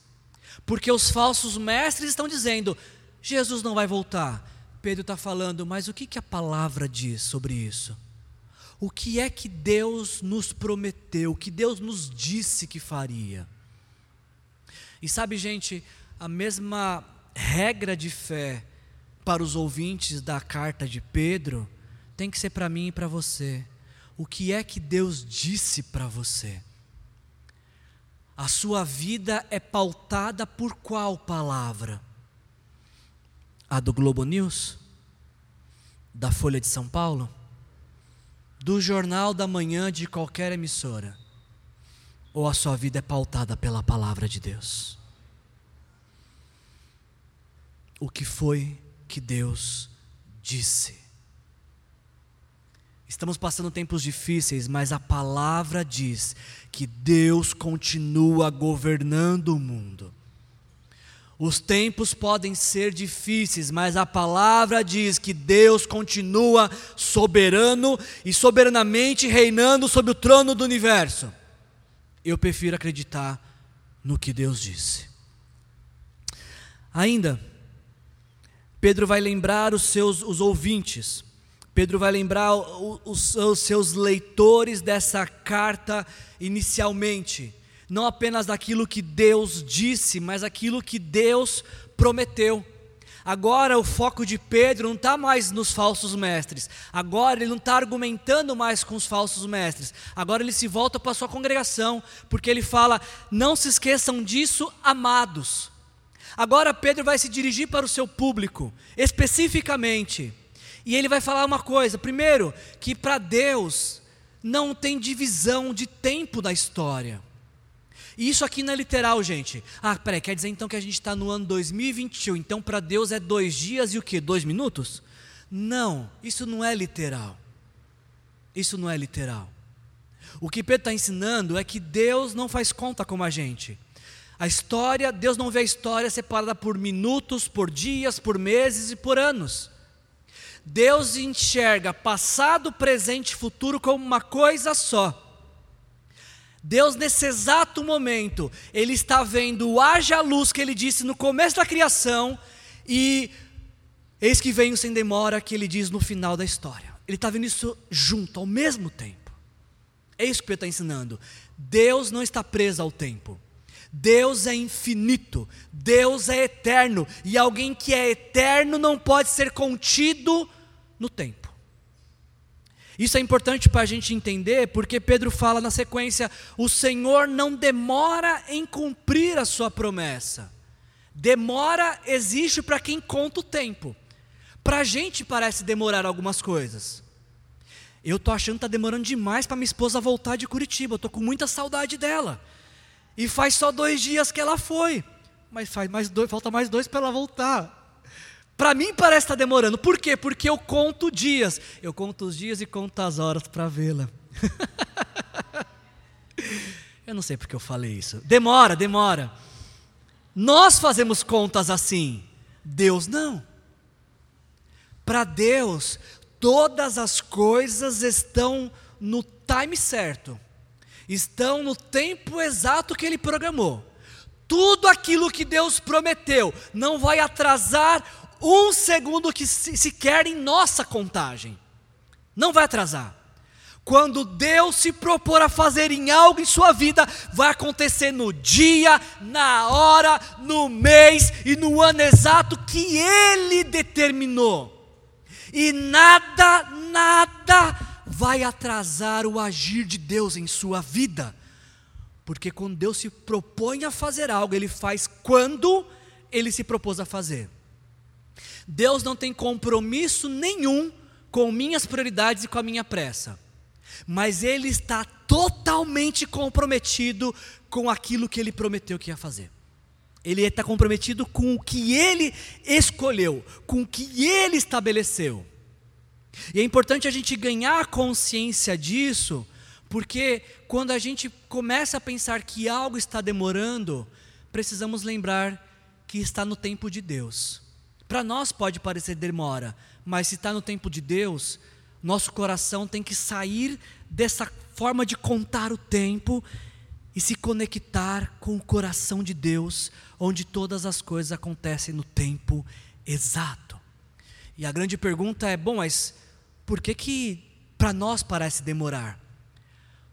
porque os falsos mestres estão dizendo: Jesus não vai voltar. Pedro está falando, mas o que, que a palavra diz sobre isso? O que é que Deus nos prometeu, que Deus nos disse que faria? E sabe, gente, a mesma regra de fé para os ouvintes da carta de Pedro tem que ser para mim e para você. O que é que Deus disse para você? A sua vida é pautada por qual palavra? A do Globo News? Da Folha de São Paulo? Do Jornal da Manhã de qualquer emissora? Ou a sua vida é pautada pela palavra de Deus? O que foi que Deus disse? Estamos passando tempos difíceis, mas a palavra diz que Deus continua governando o mundo. Os tempos podem ser difíceis, mas a palavra diz que Deus continua soberano e soberanamente reinando sobre o trono do universo. Eu prefiro acreditar no que Deus disse. Ainda, Pedro vai lembrar os seus os ouvintes, Pedro vai lembrar os, os seus leitores dessa carta inicialmente, não apenas daquilo que Deus disse, mas aquilo que Deus prometeu. Agora o foco de Pedro não está mais nos falsos mestres. Agora ele não está argumentando mais com os falsos mestres. Agora ele se volta para a sua congregação, porque ele fala: não se esqueçam disso, amados. Agora Pedro vai se dirigir para o seu público, especificamente. E ele vai falar uma coisa: primeiro, que para Deus não tem divisão de tempo da história. E isso aqui não é literal, gente. Ah, peraí, quer dizer então que a gente está no ano 2021, então para Deus é dois dias e o que? Dois minutos? Não, isso não é literal. Isso não é literal. O que Pedro está ensinando é que Deus não faz conta como a gente. A história, Deus não vê a história separada por minutos, por dias, por meses e por anos. Deus enxerga passado, presente e futuro como uma coisa só. Deus, nesse exato momento, Ele está vendo haja luz que Ele disse no começo da criação, e eis que venho sem demora, que Ele diz no final da história. Ele está vendo isso junto, ao mesmo tempo. É isso que Pedro está ensinando. Deus não está preso ao tempo. Deus é infinito, Deus é eterno, e alguém que é eterno não pode ser contido no tempo. Isso é importante para a gente entender, porque Pedro fala na sequência: o Senhor não demora em cumprir a sua promessa. Demora existe para quem conta o tempo. Para a gente parece demorar algumas coisas. Eu estou achando que está demorando demais para minha esposa voltar de Curitiba. Eu estou com muita saudade dela. E faz só dois dias que ela foi. Mas faz mais dois, falta mais dois para ela voltar. Para mim parece estar tá demorando. Por quê? Porque eu conto dias. Eu conto os dias e conto as horas para vê-la. <laughs> eu não sei porque eu falei isso. Demora, demora. Nós fazemos contas assim. Deus não. Para Deus, todas as coisas estão no time certo. Estão no tempo exato que ele programou. Tudo aquilo que Deus prometeu não vai atrasar um segundo que sequer em nossa contagem. Não vai atrasar. Quando Deus se propor a fazer em algo em sua vida, vai acontecer no dia, na hora, no mês e no ano exato que Ele determinou. E nada, nada vai atrasar o agir de Deus em sua vida. Porque quando Deus se propõe a fazer algo, Ele faz quando Ele se propôs a fazer. Deus não tem compromisso nenhum com minhas prioridades e com a minha pressa, mas Ele está totalmente comprometido com aquilo que Ele prometeu que ia fazer. Ele está comprometido com o que Ele escolheu, com o que Ele estabeleceu. E é importante a gente ganhar consciência disso, porque quando a gente começa a pensar que algo está demorando, precisamos lembrar que está no tempo de Deus. Para nós pode parecer demora, mas se está no tempo de Deus, nosso coração tem que sair dessa forma de contar o tempo e se conectar com o coração de Deus, onde todas as coisas acontecem no tempo exato. E a grande pergunta é: bom, mas por que que para nós parece demorar?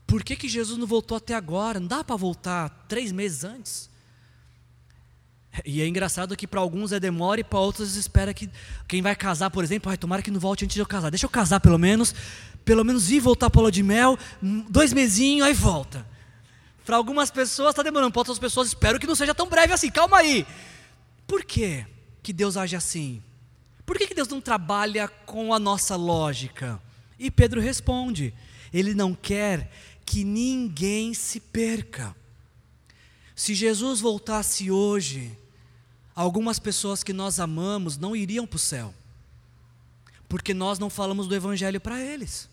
Por que que Jesus não voltou até agora? Não dá para voltar três meses antes? E é engraçado que para alguns é demora e para outros espera que quem vai casar, por exemplo, ai, tomara que não volte antes de eu casar. Deixa eu casar pelo menos, pelo menos ir voltar para o de mel, dois mesinhos, aí volta. Para algumas pessoas está demorando, para outras pessoas espero que não seja tão breve assim. Calma aí. Por que que Deus age assim? Por que, que Deus não trabalha com a nossa lógica? E Pedro responde: Ele não quer que ninguém se perca. Se Jesus voltasse hoje, algumas pessoas que nós amamos não iriam para o céu, porque nós não falamos do Evangelho para eles.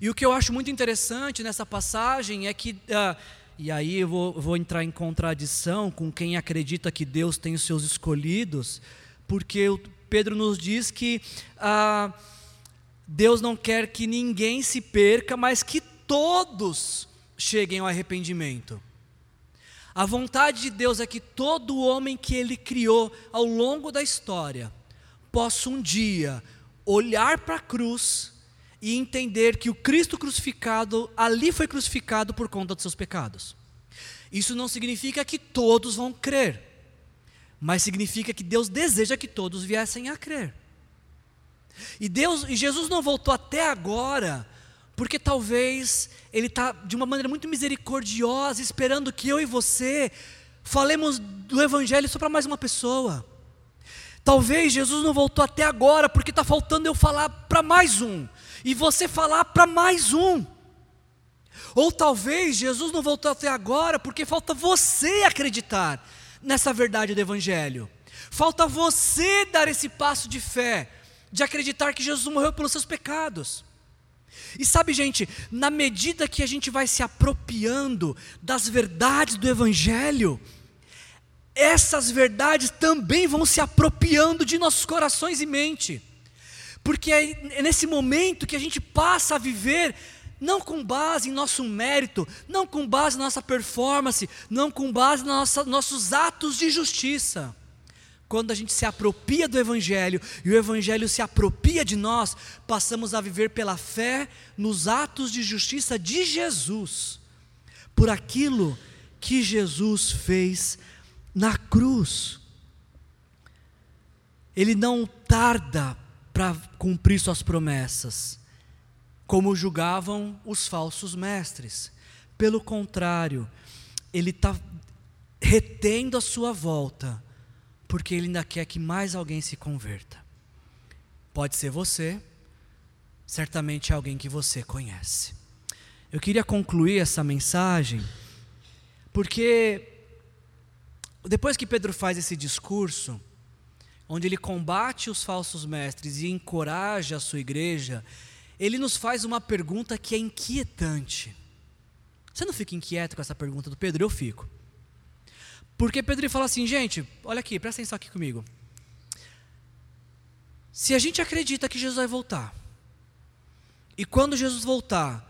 E o que eu acho muito interessante nessa passagem é que, uh, e aí eu vou, vou entrar em contradição com quem acredita que Deus tem os seus escolhidos, porque o Pedro nos diz que uh, Deus não quer que ninguém se perca, mas que todos cheguem ao arrependimento. A vontade de Deus é que todo homem que Ele criou ao longo da história possa um dia olhar para a cruz e entender que o Cristo crucificado ali foi crucificado por conta dos seus pecados. Isso não significa que todos vão crer, mas significa que Deus deseja que todos viessem a crer. E Deus e Jesus não voltou até agora porque talvez Ele está de uma maneira muito misericordiosa, esperando que eu e você falemos do Evangelho só para mais uma pessoa. Talvez Jesus não voltou até agora, porque está faltando eu falar para mais um, e você falar para mais um. Ou talvez Jesus não voltou até agora, porque falta você acreditar nessa verdade do Evangelho. Falta você dar esse passo de fé, de acreditar que Jesus morreu pelos seus pecados. E sabe, gente, na medida que a gente vai se apropriando das verdades do Evangelho, essas verdades também vão se apropriando de nossos corações e mente, porque é nesse momento que a gente passa a viver, não com base em nosso mérito, não com base na nossa performance, não com base nos nossos atos de justiça quando a gente se apropria do Evangelho e o Evangelho se apropria de nós, passamos a viver pela fé nos atos de justiça de Jesus, por aquilo que Jesus fez na cruz. Ele não tarda para cumprir suas promessas, como julgavam os falsos mestres. Pelo contrário, ele está retendo a sua volta porque Ele ainda quer que mais alguém se converta. Pode ser você, certamente alguém que você conhece. Eu queria concluir essa mensagem, porque depois que Pedro faz esse discurso, onde ele combate os falsos mestres e encoraja a sua igreja, ele nos faz uma pergunta que é inquietante. Você não fica inquieto com essa pergunta do Pedro? Eu fico. Porque Pedro fala assim, gente, olha aqui, presta atenção aqui comigo. Se a gente acredita que Jesus vai voltar, e quando Jesus voltar,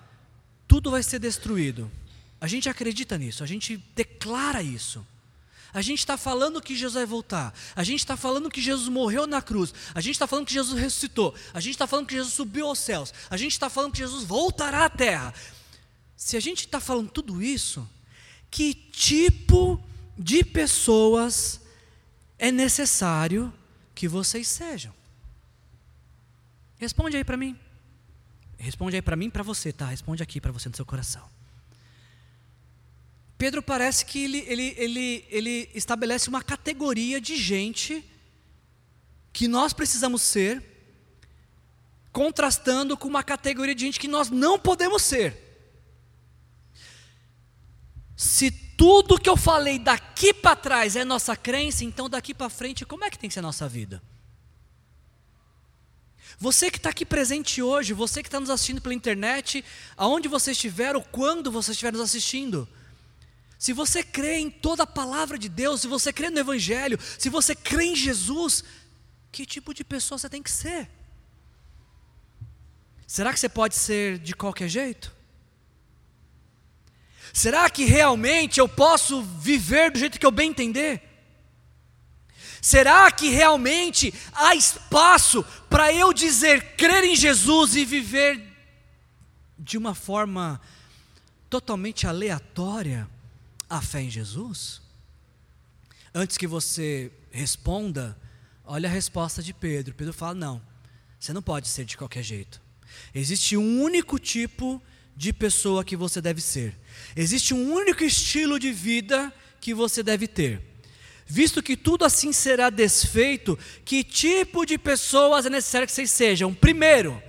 tudo vai ser destruído, a gente acredita nisso, a gente declara isso. A gente está falando que Jesus vai voltar, a gente está falando que Jesus morreu na cruz, a gente está falando que Jesus ressuscitou, a gente está falando que Jesus subiu aos céus, a gente está falando que Jesus voltará à terra. Se a gente está falando tudo isso, que tipo de pessoas é necessário que vocês sejam? Responde aí para mim. Responde aí para mim para você, tá? Responde aqui para você no seu coração. Pedro parece que ele, ele, ele, ele estabelece uma categoria de gente que nós precisamos ser, contrastando com uma categoria de gente que nós não podemos ser. Se tudo que eu falei daqui para trás é nossa crença, então daqui para frente, como é que tem que ser a nossa vida? Você que está aqui presente hoje, você que está nos assistindo pela internet, aonde você estiver ou quando você estiver nos assistindo, se você crê em toda a palavra de Deus, se você crê no Evangelho, se você crê em Jesus, que tipo de pessoa você tem que ser? Será que você pode ser de qualquer jeito? Será que realmente eu posso viver do jeito que eu bem entender? Será que realmente há espaço para eu dizer crer em Jesus e viver de uma forma totalmente aleatória? a fé em Jesus? Antes que você responda, olha a resposta de Pedro. Pedro fala: não, você não pode ser de qualquer jeito. Existe um único tipo de pessoa que você deve ser. Existe um único estilo de vida que você deve ter. Visto que tudo assim será desfeito, que tipo de pessoas é necessário que vocês sejam? Primeiro,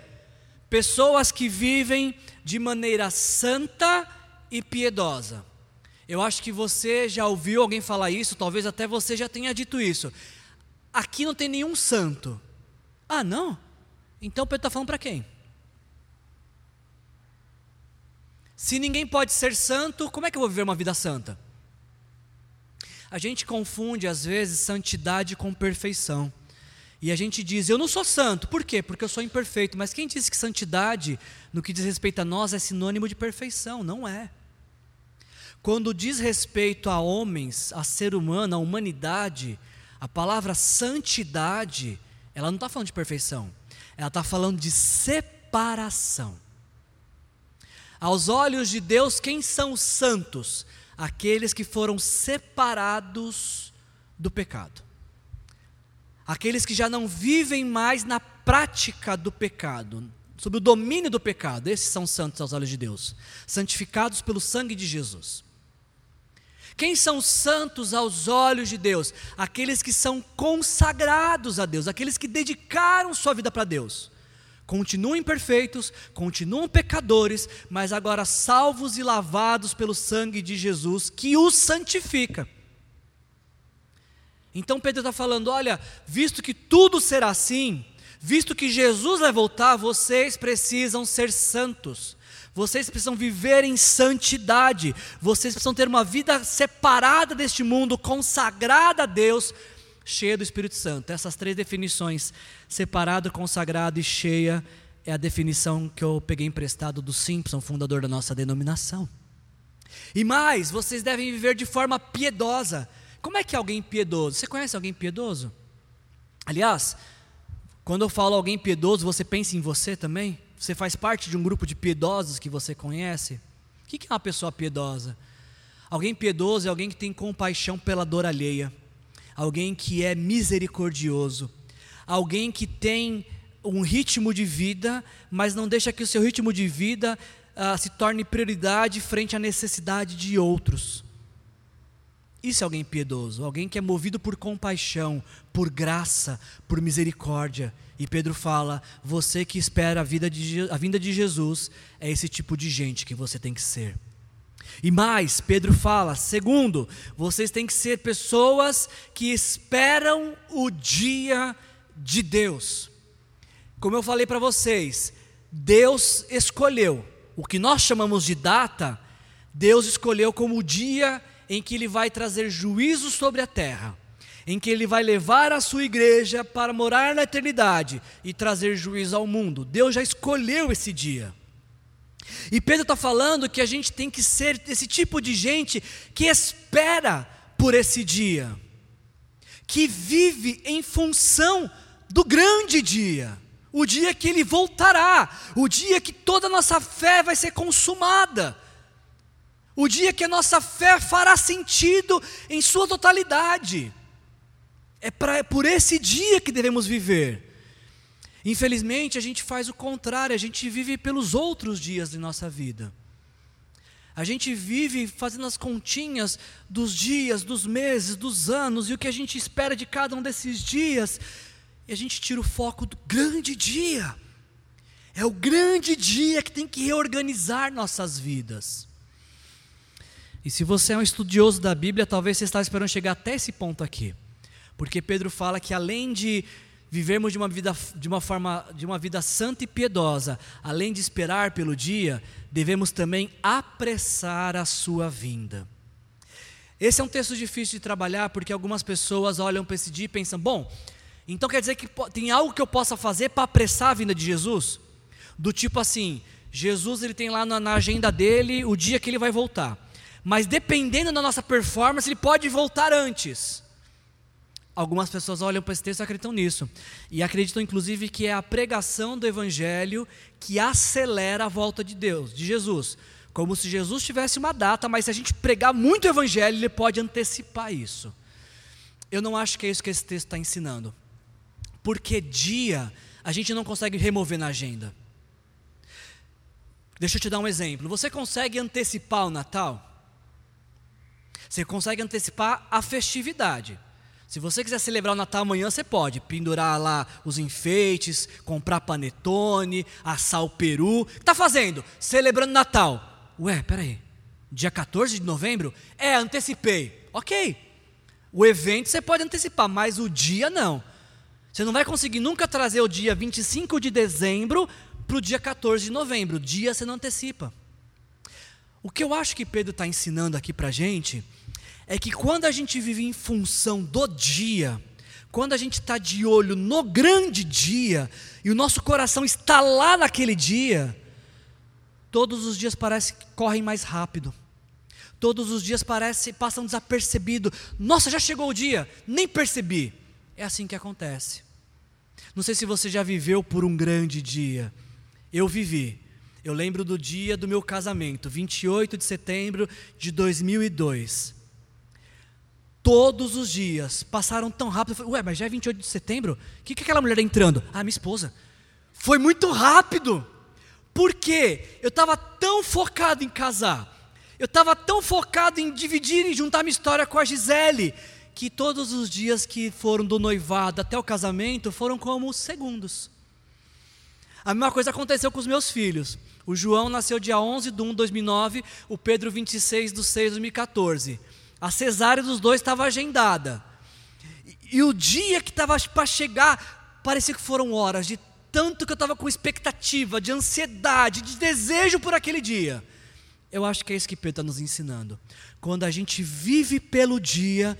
pessoas que vivem de maneira santa e piedosa. Eu acho que você já ouviu alguém falar isso, talvez até você já tenha dito isso. Aqui não tem nenhum santo. Ah, não? Então Pedro está falando para quem? Se ninguém pode ser santo, como é que eu vou viver uma vida santa? A gente confunde às vezes santidade com perfeição. E a gente diz, eu não sou santo, por quê? Porque eu sou imperfeito. Mas quem disse que santidade, no que diz respeito a nós, é sinônimo de perfeição? Não é. Quando diz respeito a homens, a ser humano, a humanidade, a palavra santidade, ela não está falando de perfeição, ela está falando de separação. Aos olhos de Deus, quem são os santos? Aqueles que foram separados do pecado. Aqueles que já não vivem mais na prática do pecado, sob o domínio do pecado. Esses são santos aos olhos de Deus, santificados pelo sangue de Jesus. Quem são santos aos olhos de Deus? Aqueles que são consagrados a Deus, aqueles que dedicaram sua vida para Deus. Continuam imperfeitos, continuam pecadores, mas agora salvos e lavados pelo sangue de Jesus, que os santifica. Então Pedro está falando: olha, visto que tudo será assim, visto que Jesus vai voltar, vocês precisam ser santos. Vocês precisam viver em santidade. Vocês precisam ter uma vida separada deste mundo, consagrada a Deus, cheia do Espírito Santo. Essas três definições, separado, consagrado e cheia, é a definição que eu peguei emprestado do Simpson, fundador da nossa denominação. E mais, vocês devem viver de forma piedosa. Como é que é alguém piedoso? Você conhece alguém piedoso? Aliás, quando eu falo alguém piedoso, você pensa em você também? Você faz parte de um grupo de piedosos que você conhece? O que é uma pessoa piedosa? Alguém piedoso é alguém que tem compaixão pela dor alheia, alguém que é misericordioso, alguém que tem um ritmo de vida, mas não deixa que o seu ritmo de vida uh, se torne prioridade frente à necessidade de outros. Isso é alguém piedoso, alguém que é movido por compaixão, por graça, por misericórdia. E Pedro fala: você que espera a, vida de, a vinda de Jesus, é esse tipo de gente que você tem que ser. E mais, Pedro fala: segundo, vocês têm que ser pessoas que esperam o dia de Deus. Como eu falei para vocês, Deus escolheu o que nós chamamos de data, Deus escolheu como o dia em que Ele vai trazer juízo sobre a terra, em que Ele vai levar a sua igreja para morar na eternidade e trazer juízo ao mundo. Deus já escolheu esse dia. E Pedro está falando que a gente tem que ser esse tipo de gente que espera por esse dia, que vive em função do grande dia, o dia que ele voltará, o dia que toda a nossa fé vai ser consumada, o dia que a nossa fé fará sentido em sua totalidade. É, pra, é por esse dia que devemos viver. Infelizmente, a gente faz o contrário, a gente vive pelos outros dias de nossa vida. A gente vive fazendo as continhas dos dias, dos meses, dos anos e o que a gente espera de cada um desses dias, e a gente tira o foco do grande dia. É o grande dia que tem que reorganizar nossas vidas. E se você é um estudioso da Bíblia, talvez você está esperando chegar até esse ponto aqui. Porque Pedro fala que além de vivermos de uma vida de uma forma de uma vida santa e piedosa, além de esperar pelo dia, devemos também apressar a sua vinda. Esse é um texto difícil de trabalhar porque algumas pessoas olham para esse dia e pensam: bom, então quer dizer que tem algo que eu possa fazer para apressar a vinda de Jesus? Do tipo assim, Jesus ele tem lá na, na agenda dele o dia que ele vai voltar, mas dependendo da nossa performance ele pode voltar antes. Algumas pessoas olham para esse texto e acreditam nisso. E acreditam, inclusive, que é a pregação do Evangelho que acelera a volta de Deus, de Jesus. Como se Jesus tivesse uma data, mas se a gente pregar muito o Evangelho, ele pode antecipar isso. Eu não acho que é isso que esse texto está ensinando. Porque dia a gente não consegue remover na agenda. Deixa eu te dar um exemplo. Você consegue antecipar o Natal? Você consegue antecipar a festividade. Se você quiser celebrar o Natal amanhã, você pode pendurar lá os enfeites, comprar panetone, assar o peru. O que está fazendo? Celebrando Natal. Ué, peraí. Dia 14 de novembro? É, antecipei. Ok. O evento você pode antecipar, mas o dia não. Você não vai conseguir nunca trazer o dia 25 de dezembro para o dia 14 de novembro. O dia você não antecipa. O que eu acho que Pedro está ensinando aqui para a gente é que quando a gente vive em função do dia, quando a gente está de olho no grande dia, e o nosso coração está lá naquele dia, todos os dias parece que correm mais rápido. Todos os dias parece passam desapercebido. Nossa, já chegou o dia, nem percebi. É assim que acontece. Não sei se você já viveu por um grande dia. Eu vivi. Eu lembro do dia do meu casamento, 28 de setembro de 2002 todos os dias passaram tão rápido. Eu falei, ué, mas já é 28 de setembro? O que, que aquela mulher entrando? Ah, minha esposa. Foi muito rápido. Por quê? Eu estava tão focado em casar. Eu estava tão focado em dividir e juntar minha história com a Gisele. Que todos os dias que foram do noivado até o casamento foram como segundos. A mesma coisa aconteceu com os meus filhos. O João nasceu dia 11 de 1 de 2009, o Pedro 26 de 6 de 2014. A cesárea dos dois estava agendada. E, o dia que estava para chegar, parecia que foram horas, de tanto que eu estava com expectativa, de ansiedade, de desejo por aquele dia. Eu acho que é isso que Pedro está nos ensinando. Quando a gente vive pelo dia,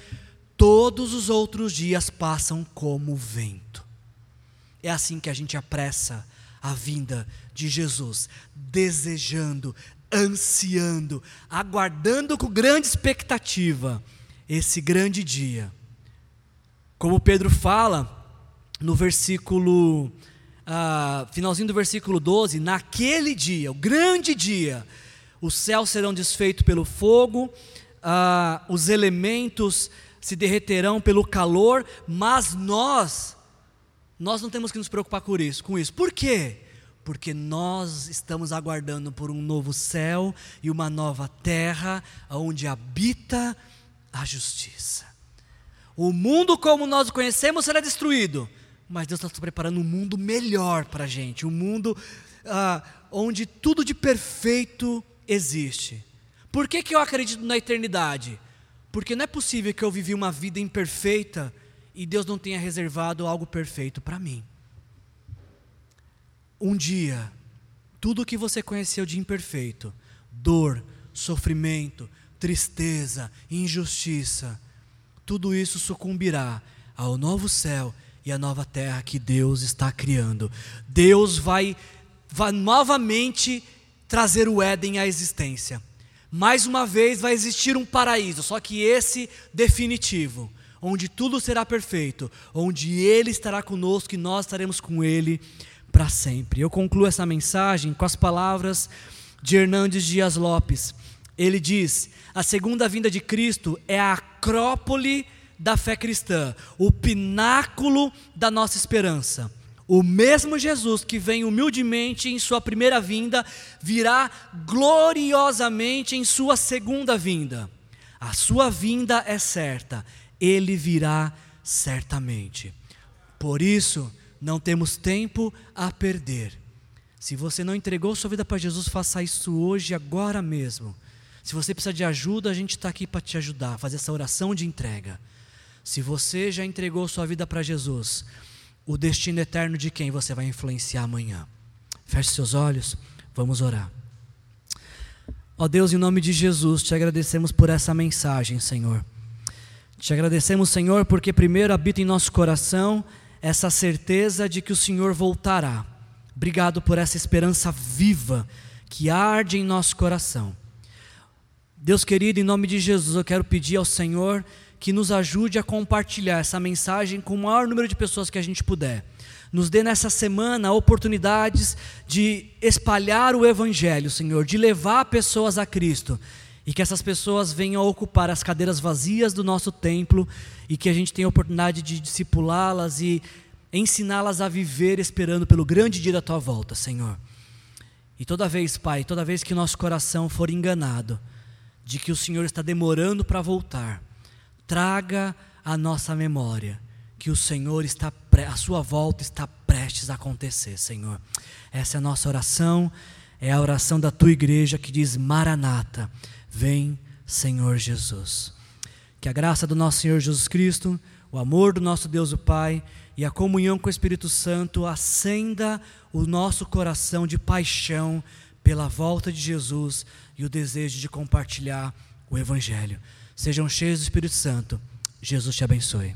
todos os outros dias passam como vento. É assim que a gente apressa a vinda de Jesus, desejando, ansiando, aguardando com grande expectativa esse grande dia. Como Pedro fala no versículo, uh, finalzinho do versículo 12: naquele dia, o grande dia, os céus serão desfeitos pelo fogo, uh, os elementos se derreterão pelo calor, mas nós, nós não temos que nos preocupar com isso. Com isso. Por quê? Porque nós estamos aguardando por um novo céu e uma nova terra onde habita a justiça. O mundo como nós o conhecemos será destruído, mas Deus está preparando um mundo melhor para a gente, um mundo ah, onde tudo de perfeito existe. Por que, que eu acredito na eternidade? Porque não é possível que eu vivi uma vida imperfeita e Deus não tenha reservado algo perfeito para mim. Um dia, tudo o que você conheceu de imperfeito, dor, sofrimento, tristeza, injustiça, tudo isso sucumbirá ao novo céu e à nova terra que Deus está criando. Deus vai, vai novamente trazer o Éden à existência. Mais uma vez vai existir um paraíso, só que esse definitivo, onde tudo será perfeito, onde Ele estará conosco e nós estaremos com Ele para sempre. Eu concluo essa mensagem com as palavras de Hernandes Dias Lopes. Ele diz: a segunda vinda de Cristo é a acrópole da fé cristã, o pináculo da nossa esperança. O mesmo Jesus que vem humildemente em sua primeira vinda, virá gloriosamente em sua segunda vinda. A sua vinda é certa, ele virá certamente. Por isso, não temos tempo a perder. Se você não entregou sua vida para Jesus, faça isso hoje, agora mesmo. Se você precisa de ajuda, a gente está aqui para te ajudar, fazer essa oração de entrega. Se você já entregou sua vida para Jesus, o destino eterno de quem você vai influenciar amanhã. Feche seus olhos, vamos orar. Ó Deus, em nome de Jesus, te agradecemos por essa mensagem, Senhor. Te agradecemos, Senhor, porque primeiro habita em nosso coração essa certeza de que o Senhor voltará. Obrigado por essa esperança viva que arde em nosso coração. Deus querido, em nome de Jesus, eu quero pedir ao Senhor que nos ajude a compartilhar essa mensagem com o maior número de pessoas que a gente puder. Nos dê nessa semana oportunidades de espalhar o Evangelho, Senhor, de levar pessoas a Cristo e que essas pessoas venham ocupar as cadeiras vazias do nosso templo e que a gente tenha a oportunidade de discipulá-las e ensiná-las a viver esperando pelo grande dia da tua volta, Senhor. E toda vez, Pai, toda vez que nosso coração for enganado de que o Senhor está demorando para voltar, traga a nossa memória que o Senhor está, a sua volta está prestes a acontecer, Senhor. Essa é a nossa oração, é a oração da tua igreja que diz: Maranata, vem, Senhor Jesus. Que a graça do nosso Senhor Jesus Cristo, o amor do nosso Deus o Pai e a comunhão com o Espírito Santo acenda o nosso coração de paixão pela volta de Jesus e o desejo de compartilhar o Evangelho. Sejam cheios do Espírito Santo. Jesus te abençoe.